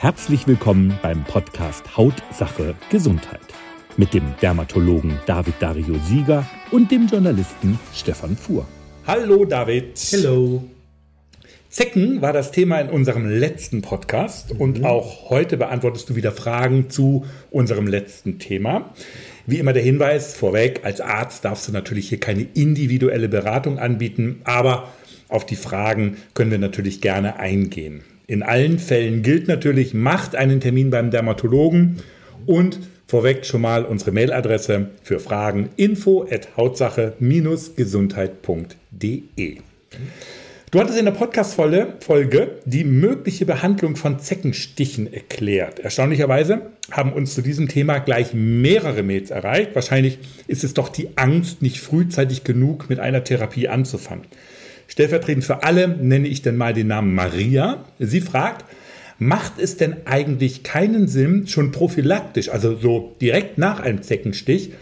Herzlich willkommen beim Podcast Hautsache Gesundheit mit dem Dermatologen David Dario Sieger und dem Journalisten Stefan Fuhr. Hallo David. Hallo. Zecken war das Thema in unserem letzten Podcast mhm. und auch heute beantwortest du wieder Fragen zu unserem letzten Thema. Wie immer der Hinweis vorweg, als Arzt darfst du natürlich hier keine individuelle Beratung anbieten, aber auf die Fragen können wir natürlich gerne eingehen. In allen Fällen gilt natürlich, macht einen Termin beim Dermatologen und vorweg schon mal unsere Mailadresse für Fragen info at hautsache-gesundheit.de. Du hattest in der Podcast-Folge die mögliche Behandlung von Zeckenstichen erklärt. Erstaunlicherweise haben uns zu diesem Thema gleich mehrere Mails erreicht. Wahrscheinlich ist es doch die Angst, nicht frühzeitig genug mit einer Therapie anzufangen. Stellvertretend für alle nenne ich dann mal den Namen Maria. Sie fragt, macht es denn eigentlich keinen Sinn, schon prophylaktisch, also so direkt nach einem Zeckenstich,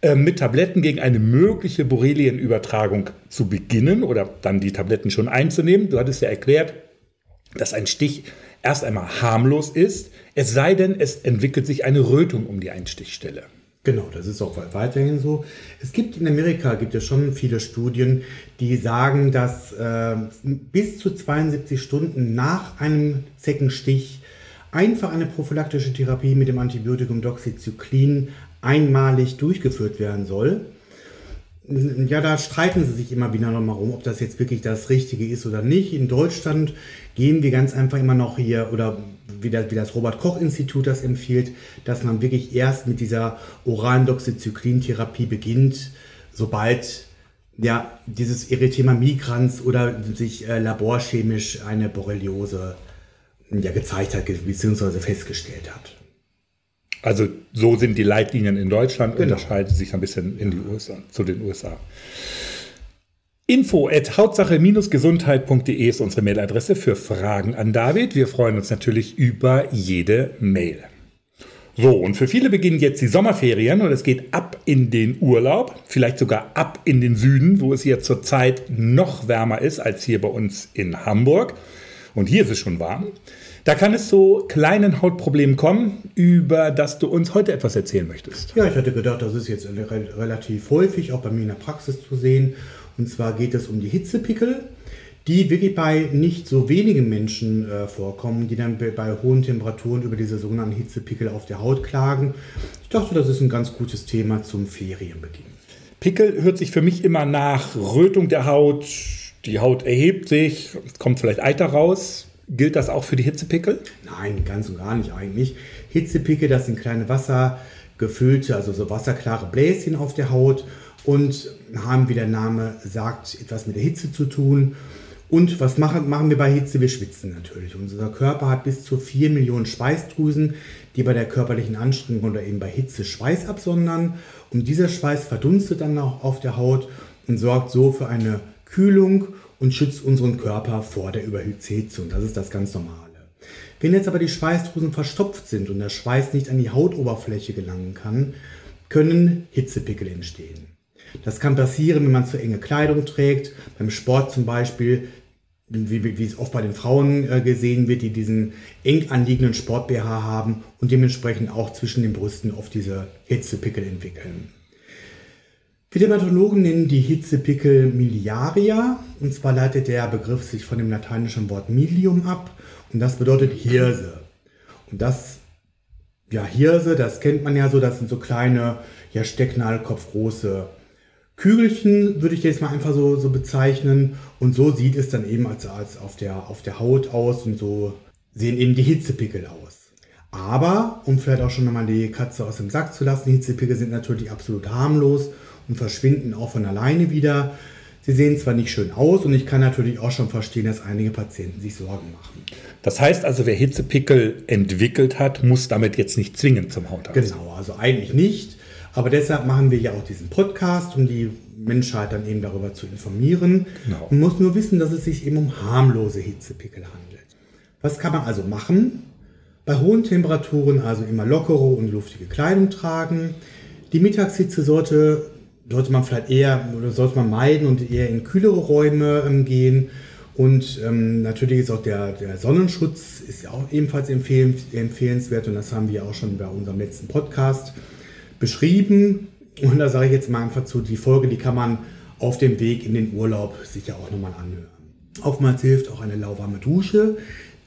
äh, mit Tabletten gegen eine mögliche Borrelienübertragung zu beginnen oder dann die Tabletten schon einzunehmen? Du hattest ja erklärt, dass ein Stich erst einmal harmlos ist, es sei denn, es entwickelt sich eine Rötung um die Einstichstelle. Genau, das ist auch weiterhin so. Es gibt in Amerika gibt es schon viele Studien, die sagen, dass äh, bis zu 72 Stunden nach einem Zeckenstich einfach eine prophylaktische Therapie mit dem Antibiotikum Doxycyclin einmalig durchgeführt werden soll. Ja, da streiten sie sich immer wieder nochmal rum, ob das jetzt wirklich das Richtige ist oder nicht. In Deutschland gehen wir ganz einfach immer noch hier, oder wie das, wie das Robert-Koch-Institut das empfiehlt, dass man wirklich erst mit dieser oralen Doxycyclin-Therapie beginnt, sobald ja, dieses Erythema migrans oder sich äh, laborchemisch eine Borreliose ja, gezeigt hat, beziehungsweise festgestellt hat. Also so sind die Leitlinien in Deutschland, genau. unterscheiden sich ein bisschen in die USA, zu den USA. Info at hauptsache-gesundheit.de ist unsere Mailadresse für Fragen an David. Wir freuen uns natürlich über jede Mail. So, und für viele beginnen jetzt die Sommerferien und es geht ab in den Urlaub, vielleicht sogar ab in den Süden, wo es hier zurzeit noch wärmer ist als hier bei uns in Hamburg. Und hier ist es schon warm. Da kann es zu kleinen Hautproblemen kommen, über das du uns heute etwas erzählen möchtest. Ja, ich hatte gedacht, das ist jetzt relativ häufig auch bei mir in der Praxis zu sehen. Und zwar geht es um die Hitzepickel, die wirklich bei nicht so wenigen Menschen äh, vorkommen, die dann bei hohen Temperaturen über diese sogenannten Hitzepickel auf der Haut klagen. Ich dachte, das ist ein ganz gutes Thema zum Ferienbeginn. Pickel hört sich für mich immer nach Rötung der Haut. Die Haut erhebt sich, kommt vielleicht Eiter raus. Gilt das auch für die Hitzepickel? Nein, ganz und gar nicht eigentlich. Hitzepickel, das sind kleine wassergefüllte, also so wasserklare Bläschen auf der Haut und haben, wie der Name sagt, etwas mit der Hitze zu tun. Und was machen, machen wir bei Hitze? Wir schwitzen natürlich. Unser Körper hat bis zu 4 Millionen Schweißdrüsen, die bei der körperlichen Anstrengung oder eben bei Hitze Schweiß absondern. Und dieser Schweiß verdunstet dann auch auf der Haut und sorgt so für eine Kühlung und schützt unseren Körper vor der Überhitzung. Das ist das ganz Normale. Wenn jetzt aber die Schweißdrüsen verstopft sind und der Schweiß nicht an die Hautoberfläche gelangen kann, können Hitzepickel entstehen. Das kann passieren, wenn man zu enge Kleidung trägt, beim Sport zum Beispiel, wie, wie, es oft bei den Frauen äh, gesehen wird, die diesen eng anliegenden Sport-BH haben und dementsprechend auch zwischen den Brüsten oft diese Hitzepickel entwickeln. Wir Dermatologen nennen die Hitzepickel Miliaria und zwar leitet der Begriff sich von dem lateinischen Wort milium ab und das bedeutet Hirse. Und das, ja, Hirse, das kennt man ja so, das sind so kleine, ja, stecknadelkopfgroße Kügelchen, würde ich jetzt mal einfach so, so bezeichnen. Und so sieht es dann eben als, als auf, der, auf der Haut aus und so sehen eben die Hitzepickel aus. Aber, um vielleicht auch schon nochmal die Katze aus dem Sack zu lassen, Hitzepickel sind natürlich absolut harmlos und verschwinden auch von alleine wieder. Sie sehen zwar nicht schön aus und ich kann natürlich auch schon verstehen, dass einige Patienten sich Sorgen machen. Das heißt also, wer Hitzepickel entwickelt hat, muss damit jetzt nicht zwingend zum Hautarzt. Genau, also eigentlich nicht. Aber deshalb machen wir ja auch diesen Podcast, um die Menschheit dann eben darüber zu informieren. Genau. Man muss nur wissen, dass es sich eben um harmlose Hitzepickel handelt. Was kann man also machen? Bei hohen Temperaturen also immer lockere und luftige Kleidung tragen. Die Mittagshitze sollte sollte man vielleicht eher oder sollte man meiden und eher in kühlere Räume ähm, gehen Und ähm, natürlich ist auch der, der Sonnenschutz ist auch ebenfalls empfehlen, empfehlenswert und das haben wir auch schon bei unserem letzten Podcast beschrieben. Und da sage ich jetzt mal einfach zu, die Folge, die kann man auf dem Weg in den Urlaub sicher auch nochmal anhören. Oftmals hilft auch eine lauwarme Dusche,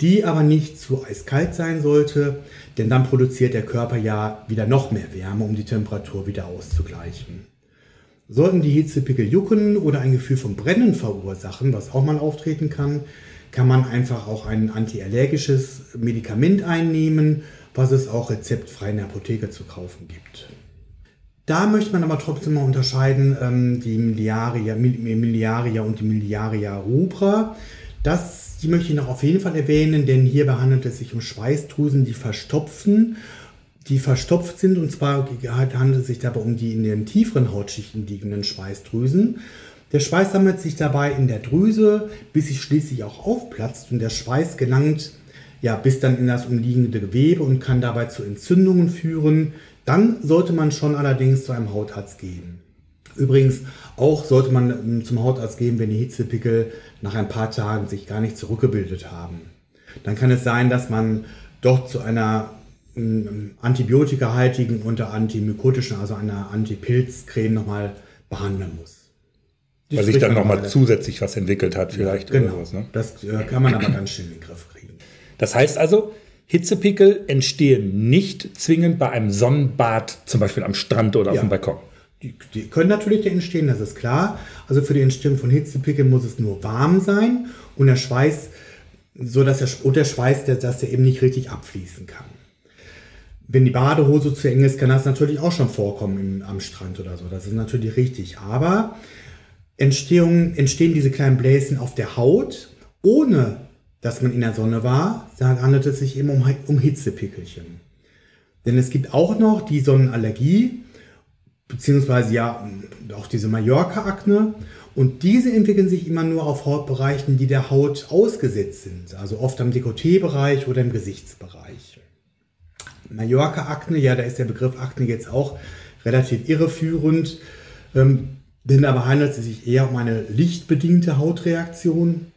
die aber nicht zu eiskalt sein sollte, denn dann produziert der Körper ja wieder noch mehr Wärme, um die Temperatur wieder auszugleichen. Sollten die Hitzepickel jucken oder ein Gefühl von Brennen verursachen, was auch mal auftreten kann, kann man einfach auch ein antiallergisches Medikament einnehmen, was es auch rezeptfrei in der Apotheke zu kaufen gibt. Da möchte man aber trotzdem mal unterscheiden, ähm, die Miliaria, Miliaria und die Miliaria rubra. Das, die möchte ich noch auf jeden Fall erwähnen, denn hierbei handelt es sich um Schweißdrüsen, die verstopfen, die verstopft sind. Und zwar handelt es sich dabei um die in den tieferen Hautschichten liegenden Schweißdrüsen. Der Schweiß sammelt sich dabei in der Drüse, bis sie schließlich auch aufplatzt und der Schweiß gelangt ja bis dann in das umliegende Gewebe und kann dabei zu Entzündungen führen. Dann sollte man schon allerdings zu einem Hautarzt gehen. Übrigens auch sollte man ähm, zum Hautarzt gehen, wenn die Hitzepickel nach ein paar Tagen sich gar nicht zurückgebildet haben. Dann kann es sein, dass man doch zu einer antibiotikahaltigen und antimykotischen, also einer Antipilzcreme nochmal behandeln muss. Die Weil sich dann nochmal zusätzlich was entwickelt hat vielleicht. Ja, genau, sowas, ne? das äh, kann man aber ganz schnell in den Griff kriegen. Das heißt also, Hitzepickel entstehen nicht zwingend bei einem Sonnenbad, zum Beispiel am Strand oder ja. auf dem Balkon. Die, die, können natürlich entstehen, das ist klar. Also für die Entstehung von Hitzepickeln muss es nur warm sein und der Schweiß, so dass der, und der Schweiß, der, dass der eben nicht richtig abfließen kann. Wenn die Badehose zu eng ist, kann das natürlich auch schon vorkommen im, am Strand oder so. Das ist natürlich richtig. Aber Entstehung, entstehen diese kleinen Bläschen auf der Haut, ohne dass man in der Sonne war, dann handelt es sich eben um, um Hitzepickelchen. Denn es gibt auch noch die Sonnenallergie, beziehungsweise ja auch diese Mallorca-Akne. Und diese entwickeln sich immer nur auf Hautbereichen, die der Haut ausgesetzt sind. Also oft am Dekolleté-Bereich oder im Gesichtsbereich. Mallorca-Akne, ja, da ist der Begriff Akne jetzt auch relativ irreführend. Ähm, denn dabei handelt es sich eher um eine lichtbedingte Hautreaktion.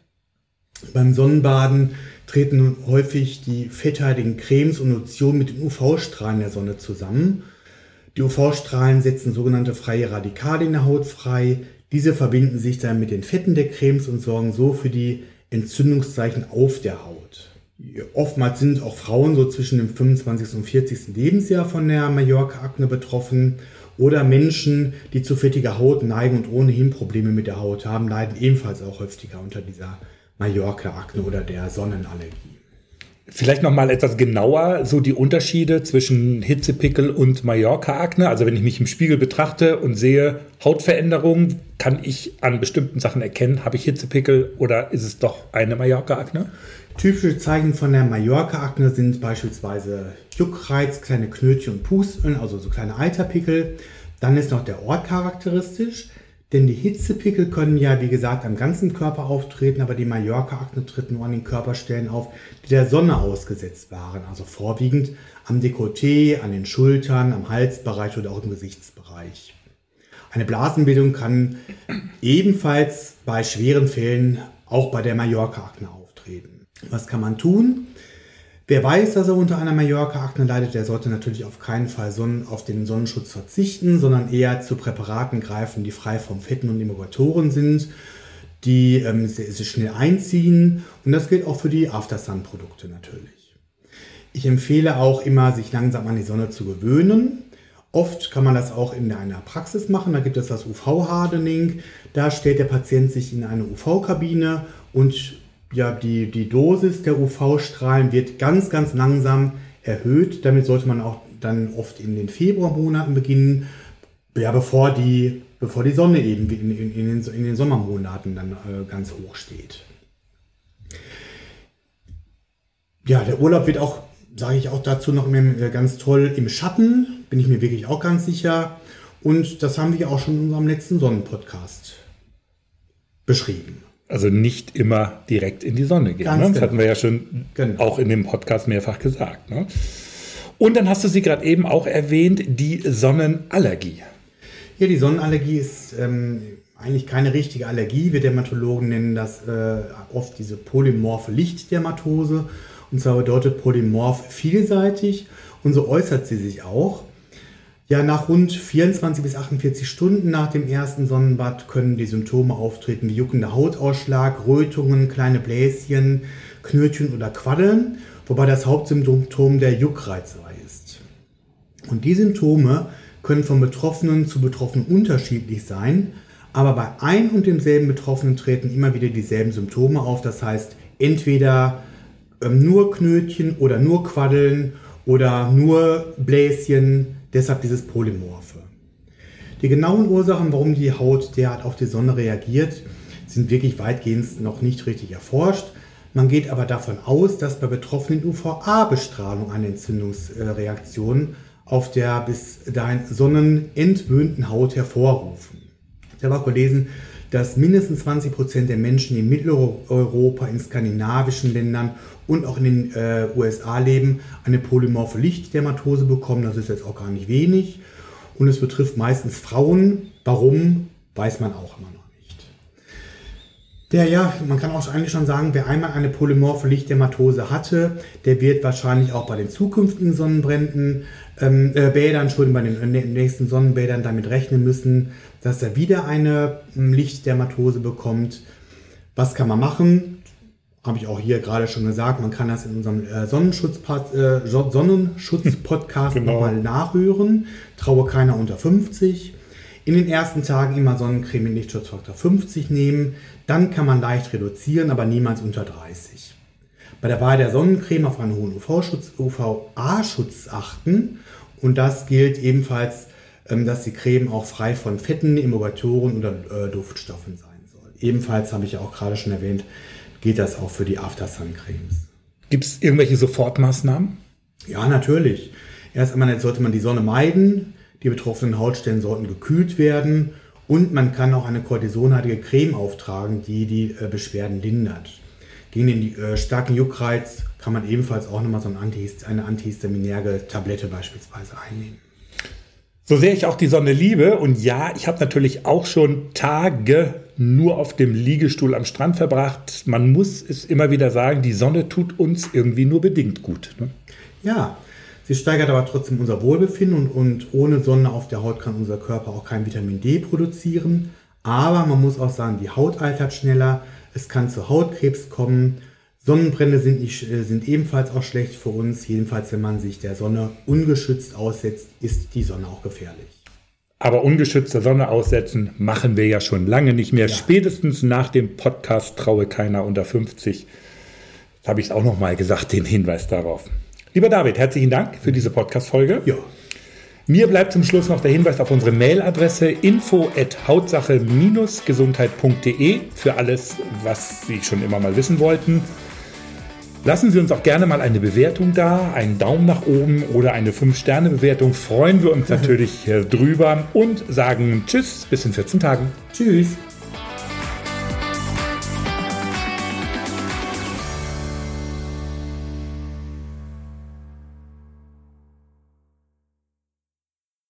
Beim Sonnenbaden treten häufig die fetthaltigen Cremes und Lotionen mit den UV-Strahlen der Sonne zusammen. Die UV-Strahlen setzen sogenannte freie Radikale in der Haut frei. Diese verbinden sich dann mit den Fetten der Cremes und sorgen so für die Entzündungszeichen auf der Haut. Oftmals sind auch Frauen so zwischen dem 25. und 40. Lebensjahr von der Mallorca-Akne betroffen. Oder Menschen, die zu fettiger Haut neigen und ohnehin Probleme mit der Haut haben, leiden ebenfalls auch häufiger unter dieser Mallorca-Akne oder der Sonnenallergie. Vielleicht noch mal etwas genauer so die Unterschiede zwischen Hitzepickel und Mallorca-Akne. Also wenn ich mich im Spiegel betrachte und sehe Hautveränderungen, kann ich an bestimmten Sachen erkennen, habe ich Hitzepickel oder ist es doch eine Mallorca-Akne? Typische Zeichen von der Mallorca-Akne sind beispielsweise Juckreiz, kleine Knötchen und Pusteln, also so kleine Eiterpickel. Dann ist noch der Ort charakteristisch. Denn die Hitzepickel können ja, wie gesagt, am ganzen Körper auftreten, aber die Mallorca-Akne tritt nur an den Körperstellen auf, die der Sonne ausgesetzt waren. Also vorwiegend am Dekolleté, an den Schultern, am Halsbereich oder auch im Gesichtsbereich. Eine Blasenbildung kann ebenfalls bei schweren Fällen auch bei der Mallorca-Akne auftreten. Was kann man tun? Wer weiß, dass er unter einer Mallorca-Akne leidet, der sollte natürlich auf keinen Fall auf den Sonnenschutz verzichten, sondern eher zu Präparaten greifen, die frei von Fetten und Emulgatoren sind, die ähm, sich schnell einziehen. Und das gilt auch für die Aftersun-Produkte natürlich. Ich empfehle auch immer, sich langsam an die Sonne zu gewöhnen. Oft kann man das auch in einer Praxis machen. Da gibt es das UV-Hardening. Da stellt der Patient sich in eine UV-Kabine und ja, die, die Dosis der UV-Strahlen wird ganz, ganz langsam erhöht. Damit sollte man auch dann oft in den Februarmonaten beginnen, ja, bevor, die, bevor die Sonne eben in, in, in, den, in den Sommermonaten dann äh, ganz hoch steht. Ja, der Urlaub wird auch, sage ich auch dazu noch äh, ganz toll im Schatten, bin ich mir wirklich auch ganz sicher. Und das haben wir auch schon in unserem letzten Sonnenpodcast beschrieben. Also nicht immer direkt in die Sonne gehen. Ne? Das genau. hatten wir ja schon genau. auch in dem Podcast mehrfach gesagt. Ne? Und dann hast du sie gerade eben auch erwähnt, die Sonnenallergie. Ja, die Sonnenallergie ist ähm, eigentlich keine richtige Allergie. Wir Dermatologen nennen das äh, oft diese polymorphe Lichtdermatose. Und zwar bedeutet polymorph vielseitig und so äußert sie sich auch. Ja, nach rund 24 bis 48 Stunden nach dem ersten Sonnenbad können die Symptome auftreten wie juckender Hautausschlag, Rötungen, kleine Bläschen, Knötchen oder Quaddeln, wobei das Hauptsymptom der Juckreizerei ist. Und die Symptome können von Betroffenen zu Betroffenen unterschiedlich sein, aber bei ein und demselben Betroffenen treten immer wieder dieselben Symptome auf. Das heißt, entweder ähm, nur Knötchen oder nur Quaddeln oder nur Bläschen, deshalb dieses Polymorphe. Die genauen Ursachen, warum die Haut derart auf die Sonne reagiert, sind wirklich weitgehend noch nicht richtig erforscht. Man geht aber davon aus, dass bei Betroffenen UVA-Bestrahlung eine Entzündungsreaktion auf der bis dahin sonnenentwöhnten Haut hervorrufen. Ich habe auch gelesen, dass mindestens 20 Prozent der Menschen in Mitteleuropa, in skandinavischen Ländern und auch in den äh, USA leben, eine polymorphe Lichtdermatose bekommen. Das ist jetzt auch gar nicht wenig. Und es betrifft meistens Frauen. Warum, weiß man auch immer noch. Der, ja, man kann auch eigentlich schon sagen, wer einmal eine polymorphe Lichtdermatose hatte, der wird wahrscheinlich auch bei den zukünftigen Sonnenbränden, ähm, äh, Bädern, Entschuldigung, bei den äh, nächsten Sonnenbädern damit rechnen müssen, dass er wieder eine ähm, Lichtdermatose bekommt. Was kann man machen? habe ich auch hier gerade schon gesagt, man kann das in unserem äh, Sonnenschutz-Podcast äh, Sonnenschutz genau. nochmal nachhören. Traue keiner unter 50. In den ersten Tagen immer Sonnencreme mit Lichtschutzfaktor 50 nehmen. Dann kann man leicht reduzieren, aber niemals unter 30. Bei der Wahl der Sonnencreme auf einen hohen UV-Schutz, UVA-Schutz achten. Und das gilt ebenfalls, ähm, dass die Creme auch frei von Fetten, Emulgatoren oder äh, Duftstoffen sein soll. Ebenfalls habe ich ja auch gerade schon erwähnt, geht das auch für die After-Sun-Cremes. Gibt es irgendwelche Sofortmaßnahmen? Ja, natürlich. Erst einmal sollte man die Sonne meiden, die betroffenen Hautstellen sollten gekühlt werden und man kann auch eine kortisonhaltige Creme auftragen, die die äh, Beschwerden lindert. Gegen den äh, starken Juckreiz kann man ebenfalls auch nochmal so ein Antihist eine antihistaminärge Tablette beispielsweise einnehmen. So sehr ich auch die Sonne liebe und ja, ich habe natürlich auch schon Tage nur auf dem Liegestuhl am Strand verbracht. Man muss es immer wieder sagen, die Sonne tut uns irgendwie nur bedingt gut. Ne? Ja, sie steigert aber trotzdem unser Wohlbefinden und, und ohne Sonne auf der Haut kann unser Körper auch kein Vitamin D produzieren. Aber man muss auch sagen, die Haut altert schneller, es kann zu Hautkrebs kommen. Sonnenbrände sind, nicht, äh, sind ebenfalls auch schlecht für uns. Jedenfalls, wenn man sich der Sonne ungeschützt aussetzt, ist die Sonne auch gefährlich. Aber ungeschützte Sonne aussetzen machen wir ja schon lange nicht mehr. Ja. Spätestens nach dem Podcast Traue keiner unter 50. Das habe ich es auch noch mal gesagt, den Hinweis darauf. Lieber David, herzlichen Dank für diese Podcast-Folge. Ja. Mir bleibt zum Schluss noch der Hinweis auf unsere Mailadresse info at hautsache-gesundheit.de für alles, was Sie schon immer mal wissen wollten. Lassen Sie uns auch gerne mal eine Bewertung da, einen Daumen nach oben oder eine 5-Sterne-Bewertung. Freuen wir uns natürlich drüber und sagen Tschüss, bis in 14 Tagen. Tschüss.